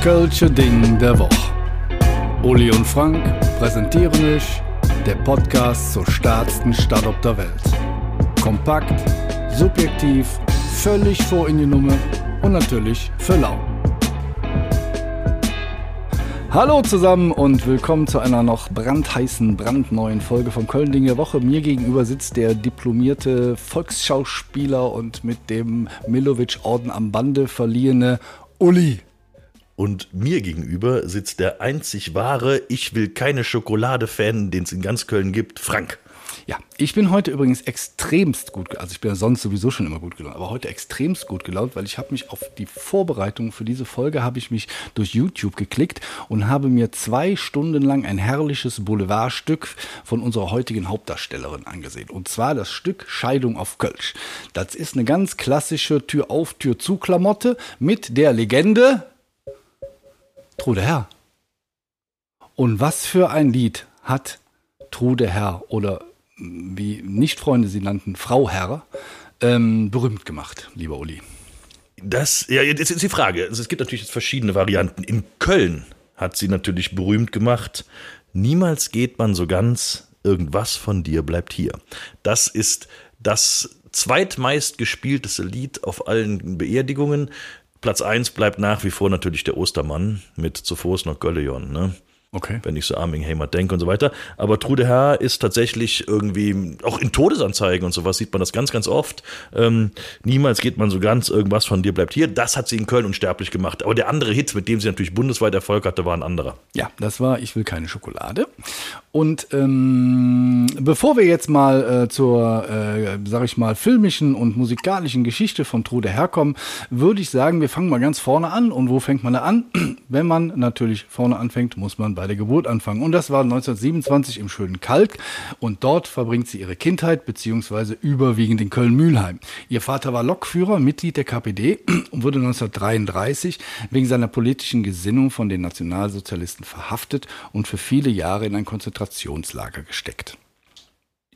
Kölsche Ding der Woche. Uli und Frank präsentieren euch der Podcast zur stärksten Stadt auf der Welt. Kompakt, subjektiv, völlig vor in die Nummer und natürlich für lau. Hallo zusammen und willkommen zu einer noch brandheißen, brandneuen Folge von Köln Ding der Woche. Mir gegenüber sitzt der diplomierte Volksschauspieler und mit dem Milovic-Orden am Bande verliehene Uli. Und mir gegenüber sitzt der einzig wahre Ich will keine Schokolade-Fan, den es in ganz Köln gibt, Frank. Ja, ich bin heute übrigens extremst gut, also ich bin ja sonst sowieso schon immer gut gelaunt, aber heute extremst gut gelaunt, weil ich habe mich auf die Vorbereitung für diese Folge habe ich mich durch YouTube geklickt und habe mir zwei Stunden lang ein herrliches Boulevardstück von unserer heutigen Hauptdarstellerin angesehen. Und zwar das Stück Scheidung auf Kölsch. Das ist eine ganz klassische Tür auf, Tür zu Klamotte mit der Legende Trude Herr. Und was für ein Lied hat Trude Herr oder wie Nicht-Freunde sie nannten, Frau Herr, ähm, berühmt gemacht, lieber Uli? Das, ja, jetzt ist die Frage. Also es gibt natürlich jetzt verschiedene Varianten. In Köln hat sie natürlich berühmt gemacht. Niemals geht man so ganz, irgendwas von dir bleibt hier. Das ist das zweitmeist gespielteste Lied auf allen Beerdigungen. Platz 1 bleibt nach wie vor natürlich der Ostermann mit Zuvor noch Göllejon. Ne? Okay. Wenn ich so Armingheimer denke und so weiter. Aber Trude Herr ist tatsächlich irgendwie, auch in Todesanzeigen und sowas sieht man das ganz, ganz oft. Ähm, niemals geht man so ganz, irgendwas von dir bleibt hier. Das hat sie in Köln unsterblich gemacht. Aber der andere Hit, mit dem sie natürlich bundesweit Erfolg hatte, war ein anderer. Ja, das war Ich will keine Schokolade. Und ähm, bevor wir jetzt mal äh, zur, äh, sag ich mal, filmischen und musikalischen Geschichte von Trude herkommen, würde ich sagen, wir fangen mal ganz vorne an. Und wo fängt man da an? Wenn man natürlich vorne anfängt, muss man bei der Geburt anfangen. Und das war 1927 im schönen Kalk. Und dort verbringt sie ihre Kindheit, beziehungsweise überwiegend in Köln-Mühlheim. Ihr Vater war Lokführer, Mitglied der KPD und wurde 1933 wegen seiner politischen Gesinnung von den Nationalsozialisten verhaftet und für viele Jahre in ein Konzentrationslager gesteckt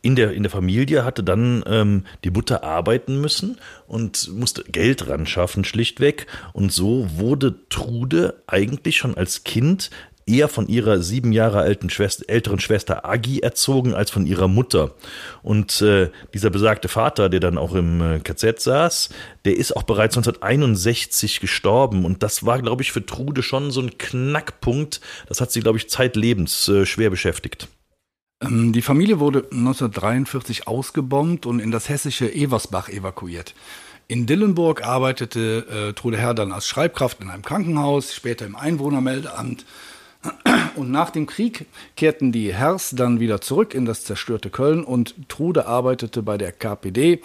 in der, in der Familie hatte dann ähm, die Mutter arbeiten müssen und musste Geld ran schaffen, schlichtweg. Und so wurde Trude eigentlich schon als Kind eher von ihrer sieben Jahre alten Schwester, älteren Schwester Agi erzogen als von ihrer Mutter. Und äh, dieser besagte Vater, der dann auch im äh, KZ saß, der ist auch bereits 1961 gestorben. Und das war, glaube ich, für Trude schon so ein Knackpunkt. Das hat sie, glaube ich, zeitlebens äh, schwer beschäftigt. Ähm, die Familie wurde 1943 ausgebombt und in das hessische Eversbach evakuiert. In Dillenburg arbeitete äh, Trude Herr dann als Schreibkraft in einem Krankenhaus, später im Einwohnermeldeamt und nach dem Krieg kehrten die Herrs dann wieder zurück in das zerstörte Köln und Trude arbeitete bei der KPD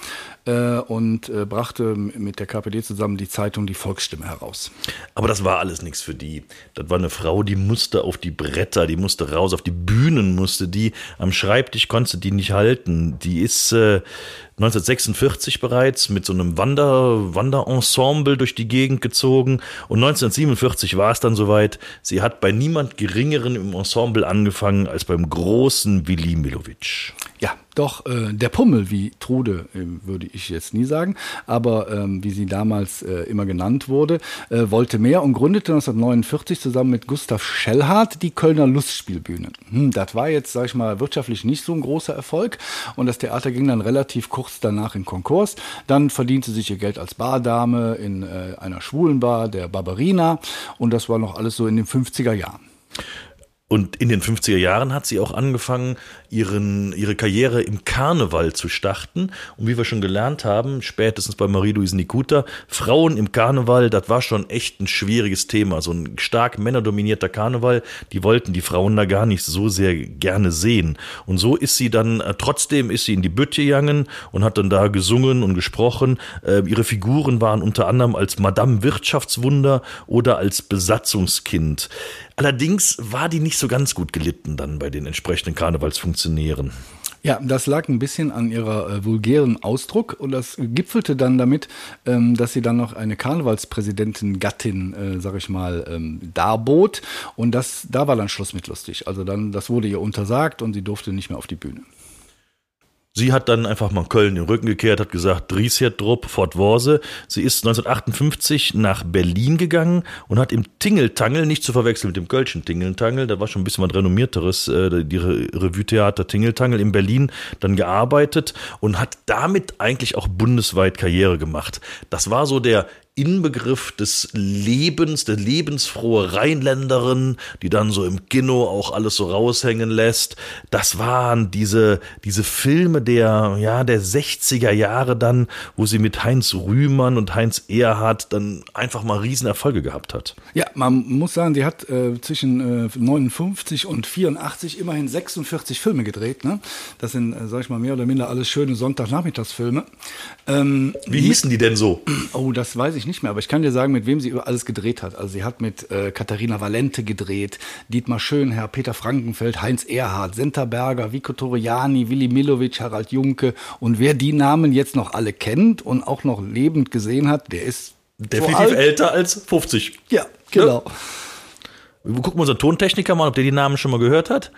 äh, und äh, brachte mit der KPD zusammen die Zeitung Die Volksstimme heraus. Aber das war alles nichts für die. Das war eine Frau, die musste auf die Bretter, die musste raus, auf die Bühnen musste die. Am Schreibtisch konnte die nicht halten. Die ist äh, 1946 bereits mit so einem Wander, Wanderensemble durch die Gegend gezogen und 1947 war es dann soweit. Sie hat bei niemand Geringeren im Ensemble angefangen als beim großen Willi Milovic. Ja, doch äh, der Pummel, wie Trude, äh, würde ich jetzt nie sagen, aber ähm, wie sie damals äh, immer genannt wurde, äh, wollte mehr und gründete 1949 zusammen mit Gustav Schellhardt die Kölner Lustspielbühne. Hm, das war jetzt, sag ich mal, wirtschaftlich nicht so ein großer Erfolg und das Theater ging dann relativ kurz danach in Konkurs. Dann verdiente sich ihr Geld als Bardame in äh, einer schwulen Bar, der Barbarina und das war noch alles so in den 50er Jahren. Und in den 50er Jahren hat sie auch angefangen, ihren, ihre Karriere im Karneval zu starten. Und wie wir schon gelernt haben, spätestens bei Marie-Louise Nikuta, Frauen im Karneval, das war schon echt ein schwieriges Thema. So ein stark männerdominierter Karneval, die wollten die Frauen da gar nicht so sehr gerne sehen. Und so ist sie dann, äh, trotzdem ist sie in die Bütte gegangen und hat dann da gesungen und gesprochen. Äh, ihre Figuren waren unter anderem als Madame Wirtschaftswunder oder als Besatzungskind. Allerdings war die nicht so ganz gut gelitten dann bei den entsprechenden Karnevalsfunktionären. Ja, das lag ein bisschen an ihrer äh, vulgären Ausdruck und das gipfelte dann damit, ähm, dass sie dann noch eine Karnevalspräsidentin Gattin, äh, sag ich mal, ähm, darbot und das, da war dann Schluss mit lustig. Also dann, das wurde ihr untersagt und sie durfte nicht mehr auf die Bühne. Sie hat dann einfach mal Köln den Rücken gekehrt, hat gesagt, Driesjerdrup, Fort Worse. Sie ist 1958 nach Berlin gegangen und hat im Tingeltangel, nicht zu verwechseln mit dem Kölschen Tingeltangel, da war schon ein bisschen was renommierteres, äh, die Revue-Theater Tingeltangel in Berlin, dann gearbeitet und hat damit eigentlich auch bundesweit Karriere gemacht. Das war so der Inbegriff des Lebens, der lebensfrohe Rheinländerin, die dann so im Kino auch alles so raushängen lässt. Das waren diese, diese Filme der, ja, der 60er Jahre dann, wo sie mit Heinz Rühmann und Heinz Erhardt dann einfach mal Riesenerfolge gehabt hat. Ja, man muss sagen, die hat äh, zwischen äh, 59 und 84 immerhin 46 Filme gedreht. Ne? Das sind, äh, sag ich mal, mehr oder minder alles schöne Sonntagnachmittagsfilme. Ähm, Wie hießen die denn so? Oh, das weiß ich nicht mehr, aber ich kann dir sagen, mit wem sie über alles gedreht hat. Also sie hat mit äh, Katharina Valente gedreht, Dietmar Schönherr, Peter Frankenfeld, Heinz Erhardt, Senta Berger, Vico Toriani, Willi Milovic, Harald Junke. Und wer die Namen jetzt noch alle kennt und auch noch lebend gesehen hat, der ist definitiv so älter als 50. Ja, genau. Ja. Wir gucken unseren Tontechniker mal, ob der die Namen schon mal gehört hat.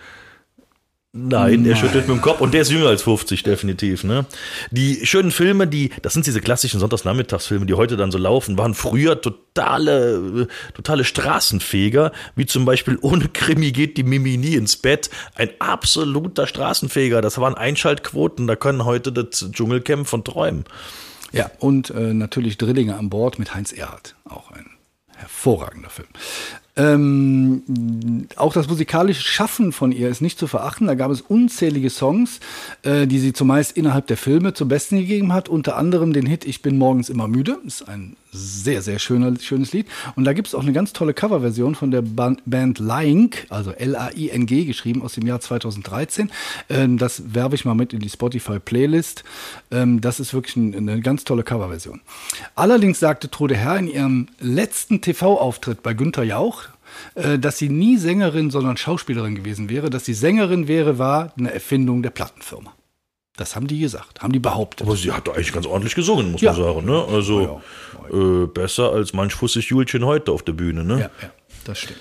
Nein, er schüttelt mit dem Kopf und der ist jünger als 50, definitiv. Ne? Die schönen Filme, die, das sind diese klassischen Sonntagsnachmittagsfilme, die heute dann so laufen, waren früher totale, totale Straßenfeger, wie zum Beispiel Ohne Krimi geht die Mimi nie ins Bett. Ein absoluter Straßenfeger. Das waren Einschaltquoten, da können heute das Dschungelcamp von träumen. Ja, und äh, natürlich Drillinge an Bord mit Heinz Erhardt, auch ein hervorragender Film. Ähm, auch das musikalische Schaffen von ihr ist nicht zu verachten. Da gab es unzählige Songs, äh, die sie zumeist innerhalb der Filme zum Besten gegeben hat. Unter anderem den Hit Ich bin morgens immer müde. Ist ein sehr, sehr schöner, schönes Lied. Und da gibt es auch eine ganz tolle Coverversion von der Band Lying, also L-A-I-N-G, geschrieben aus dem Jahr 2013. Ähm, das werbe ich mal mit in die Spotify-Playlist. Ähm, das ist wirklich eine ganz tolle Coverversion. Allerdings sagte Trude Herr in ihrem letzten TV-Auftritt bei Günther Jauch, dass sie nie Sängerin, sondern Schauspielerin gewesen wäre. Dass sie Sängerin wäre, war eine Erfindung der Plattenfirma. Das haben die gesagt, haben die behauptet. Aber sie hat eigentlich ganz ordentlich gesungen, muss ja. man sagen. Ne? Also ja, ja. Äh, besser als manch fussig Julchen heute auf der Bühne. Ne? Ja, ja, das stimmt.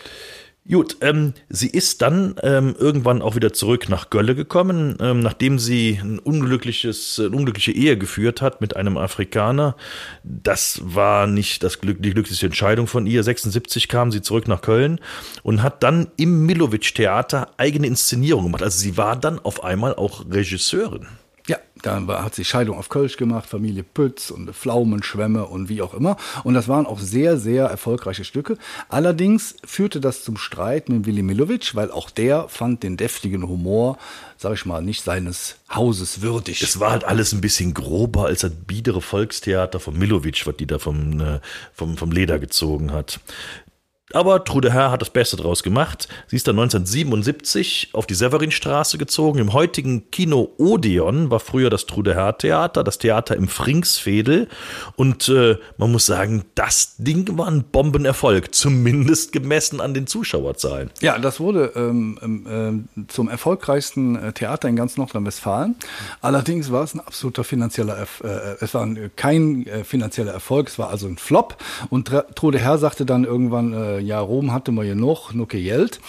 Gut, ähm, sie ist dann ähm, irgendwann auch wieder zurück nach Gölle gekommen, ähm, nachdem sie ein unglückliches, eine unglückliche Ehe geführt hat mit einem Afrikaner. Das war nicht das Glück, die glückliche Entscheidung von ihr. 76 kam sie zurück nach Köln und hat dann im Milovic-Theater eigene Inszenierung gemacht. Also sie war dann auf einmal auch Regisseurin. Ja, da hat sie Scheidung auf Kölsch gemacht, Familie Pütz und Pflaumenschwämme und wie auch immer. Und das waren auch sehr, sehr erfolgreiche Stücke. Allerdings führte das zum Streit mit Willy Milovic, weil auch der fand den deftigen Humor, sag ich mal, nicht seines Hauses würdig. Es war halt alles ein bisschen grober als das biedere Volkstheater von Milovic, was die da vom, äh, vom, vom Leder gezogen hat. Aber Trude Herr hat das Beste draus gemacht. Sie ist dann 1977 auf die Severinstraße gezogen. Im heutigen Kino Odeon war früher das Trude Herr Theater, das Theater im Fringsfädel. Und äh, man muss sagen, das Ding war ein Bombenerfolg, zumindest gemessen an den Zuschauerzahlen. Ja, das wurde ähm, äh, zum erfolgreichsten äh, Theater in ganz Nordrhein-Westfalen. Allerdings war es ein absoluter finanzieller, Erf äh, es war kein äh, finanzieller Erfolg, es war also ein Flop. Und Trude Herr sagte dann irgendwann, äh, ja, Rom hatte man ja noch, noch Geld.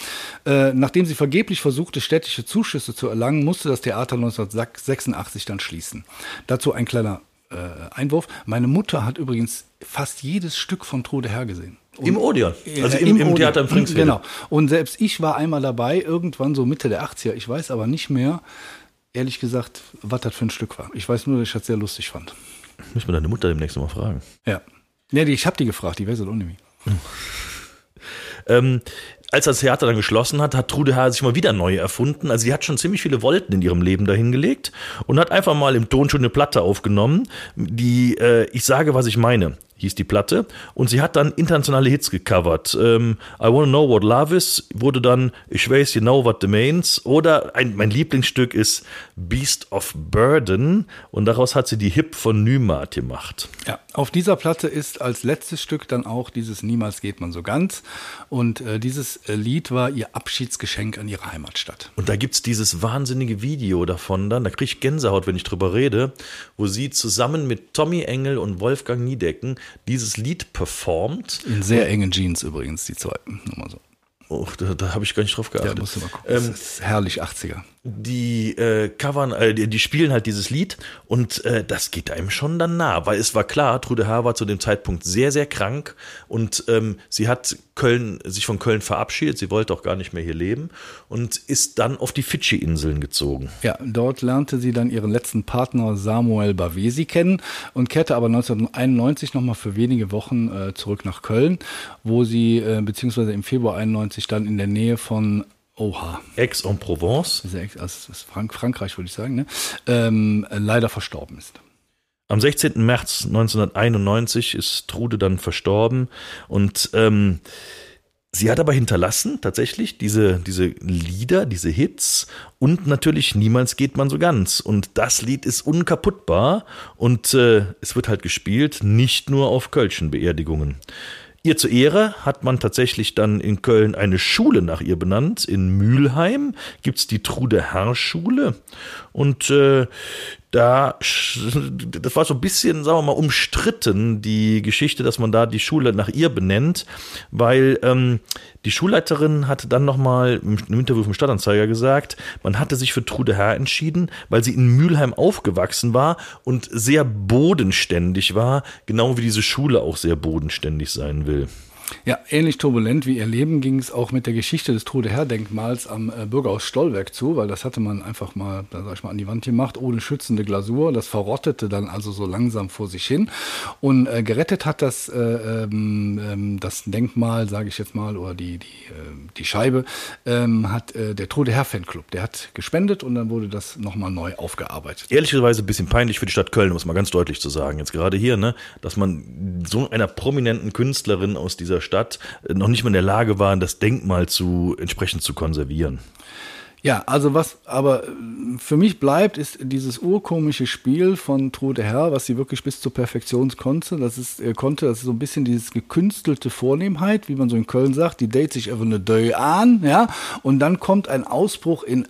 Äh, nachdem sie vergeblich versuchte, städtische Zuschüsse zu erlangen, musste das Theater 1986 dann schließen. Dazu ein kleiner äh, Einwurf. Meine Mutter hat übrigens fast jedes Stück von Trude Herr gesehen. Und Im Odeon, also im, im, im Theater im Fringsfeld. Genau. Und selbst ich war einmal dabei, irgendwann so Mitte der 80er. Ich weiß aber nicht mehr, ehrlich gesagt, was das für ein Stück war. Ich weiß nur, dass ich das sehr lustig fand. Müssen wir deine Mutter demnächst mal fragen. Ja. Nee, ich habe die gefragt, die weiß es auch nicht mehr. Ähm, als das Theater dann geschlossen hat, hat Trude Herr sich mal wieder neu erfunden. Also sie hat schon ziemlich viele Wolken in ihrem Leben dahingelegt und hat einfach mal im Ton schon eine Platte aufgenommen, die äh, ich sage, was ich meine hieß die Platte. Und sie hat dann internationale Hits gecovert. Ähm, I Wanna Know What Love Is wurde dann Ich weiß genau what the means. Oder ein, mein Lieblingsstück ist Beast of Burden. Und daraus hat sie die Hip von Nymat gemacht. Ja, auf dieser Platte ist als letztes Stück dann auch dieses Niemals geht man so ganz. Und äh, dieses äh, Lied war ihr Abschiedsgeschenk an ihre Heimatstadt. Und da gibt es dieses wahnsinnige Video davon dann, da kriege ich Gänsehaut, wenn ich drüber rede, wo sie zusammen mit Tommy Engel und Wolfgang Niedecken dieses Lied performt. In sehr engen Jeans übrigens, die zweiten. Nur mal so. Oh, da, da habe ich gar nicht drauf geachtet. Ja, musst du mal gucken. Ähm, das ist herrlich 80er die äh, covern, äh, die, die spielen halt dieses Lied und äh, das geht einem schon dann nah, weil es war klar, Trude Herr war zu dem Zeitpunkt sehr, sehr krank und ähm, sie hat Köln, sich von Köln verabschiedet, sie wollte auch gar nicht mehr hier leben und ist dann auf die Fidschi-Inseln gezogen. Ja, dort lernte sie dann ihren letzten Partner Samuel Bavesi kennen und kehrte aber 1991 nochmal für wenige Wochen äh, zurück nach Köln, wo sie äh, beziehungsweise im Februar 91 dann in der Nähe von Oha. Aix-en-Provence. Also, also Frank Frankreich, würde ich sagen, ne? ähm, leider verstorben ist. Am 16. März 1991 ist Trude dann verstorben und ähm, sie hat aber hinterlassen tatsächlich diese, diese Lieder, diese Hits und natürlich Niemals geht man so ganz. Und das Lied ist unkaputtbar und äh, es wird halt gespielt, nicht nur auf Kölschen Beerdigungen. Ihr zur Ehre hat man tatsächlich dann in Köln eine Schule nach ihr benannt. In Mülheim es die Trude Herr Schule. Und äh, da, das war so ein bisschen, sagen wir mal, umstritten, die Geschichte, dass man da die Schule nach ihr benennt, weil ähm, die Schulleiterin hatte dann nochmal im Interview vom Stadtanzeiger gesagt, man hatte sich für Trude Herr entschieden, weil sie in Mülheim aufgewachsen war und sehr bodenständig war, genau wie diese Schule auch sehr bodenständig sein will. Ja, ähnlich turbulent wie ihr Leben ging es auch mit der Geschichte des Tode-Herr-Denkmals am äh, Bürgerhaus Stollwerk zu, weil das hatte man einfach mal, sag ich mal, an die Wand gemacht, ohne schützende Glasur. Das verrottete dann also so langsam vor sich hin. Und äh, gerettet hat das, äh, ähm, ähm das Denkmal, sage ich jetzt mal, oder die, die, äh, die Scheibe, ähm, hat äh, der Tode-Herr-Fanclub. Der hat gespendet und dann wurde das nochmal neu aufgearbeitet. Ehrlicherweise ein bisschen peinlich für die Stadt Köln, muss man ganz deutlich zu sagen. Jetzt gerade hier, ne, dass man so einer prominenten Künstlerin aus dieser Stadt noch nicht mal in der Lage waren, das Denkmal zu entsprechend zu konservieren. Ja, also was aber für mich bleibt, ist dieses urkomische Spiel von Trude Herr, was sie wirklich bis zur Perfektion konnte. Das ist, äh, konnte, das ist so ein bisschen dieses gekünstelte Vornehmheit, wie man so in Köln sagt, die date sich einfach eine Dö an, ja, und dann kommt ein Ausbruch in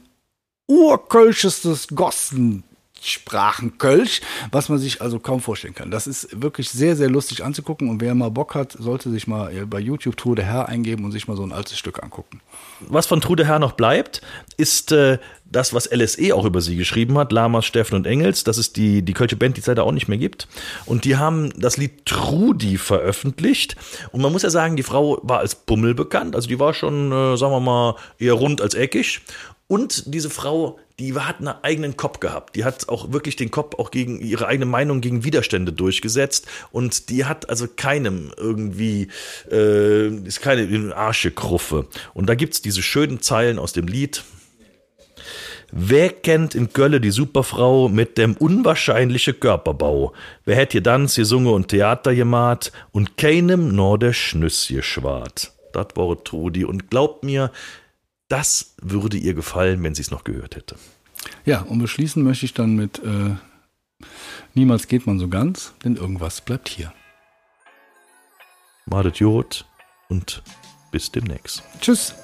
urkölschestes Gossen Sprachenkölsch, was man sich also kaum vorstellen kann. Das ist wirklich sehr, sehr lustig anzugucken und wer mal Bock hat, sollte sich mal bei YouTube Trude Herr eingeben und sich mal so ein altes Stück angucken. Was von Trude Herr noch bleibt, ist äh, das, was LSE auch über sie geschrieben hat, Lamas, Steffen und Engels. Das ist die, die Kölsche Band, die es leider auch nicht mehr gibt. Und die haben das Lied Trudi veröffentlicht. Und man muss ja sagen, die Frau war als Bummel bekannt. Also die war schon, äh, sagen wir mal, eher rund als eckig. Und diese Frau, die hat einen eigenen Kopf gehabt. Die hat auch wirklich den Kopf auch gegen ihre eigene Meinung gegen Widerstände durchgesetzt. Und die hat also keinem irgendwie, äh, ist keine Arschekruffe. Und da gibt es diese schönen Zeilen aus dem Lied. Wer kennt in Gölle die Superfrau mit dem unwahrscheinliche Körperbau? Wer hätt hier Tanz, gesungen und Theater gemacht und keinem nur der Schnüss geschwart? Das war Trudi. Und glaubt mir, das würde ihr gefallen, wenn sie es noch gehört hätte. Ja, und beschließen möchte ich dann mit äh, Niemals geht man so ganz, denn irgendwas bleibt hier. Madet Jod und bis demnächst. Tschüss.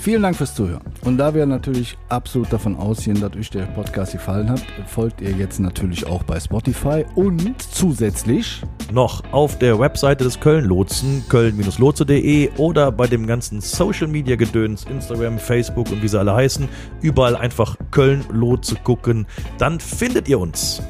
Vielen Dank fürs Zuhören. Und da wir natürlich absolut davon ausgehen, dass euch der Podcast gefallen hat, folgt ihr jetzt natürlich auch bei Spotify und zusätzlich noch auf der Webseite des Köln-Lotsen, köln-lotse.de oder bei dem ganzen Social-Media-Gedöns, Instagram, Facebook und wie sie alle heißen, überall einfach Köln-Lotse gucken. Dann findet ihr uns.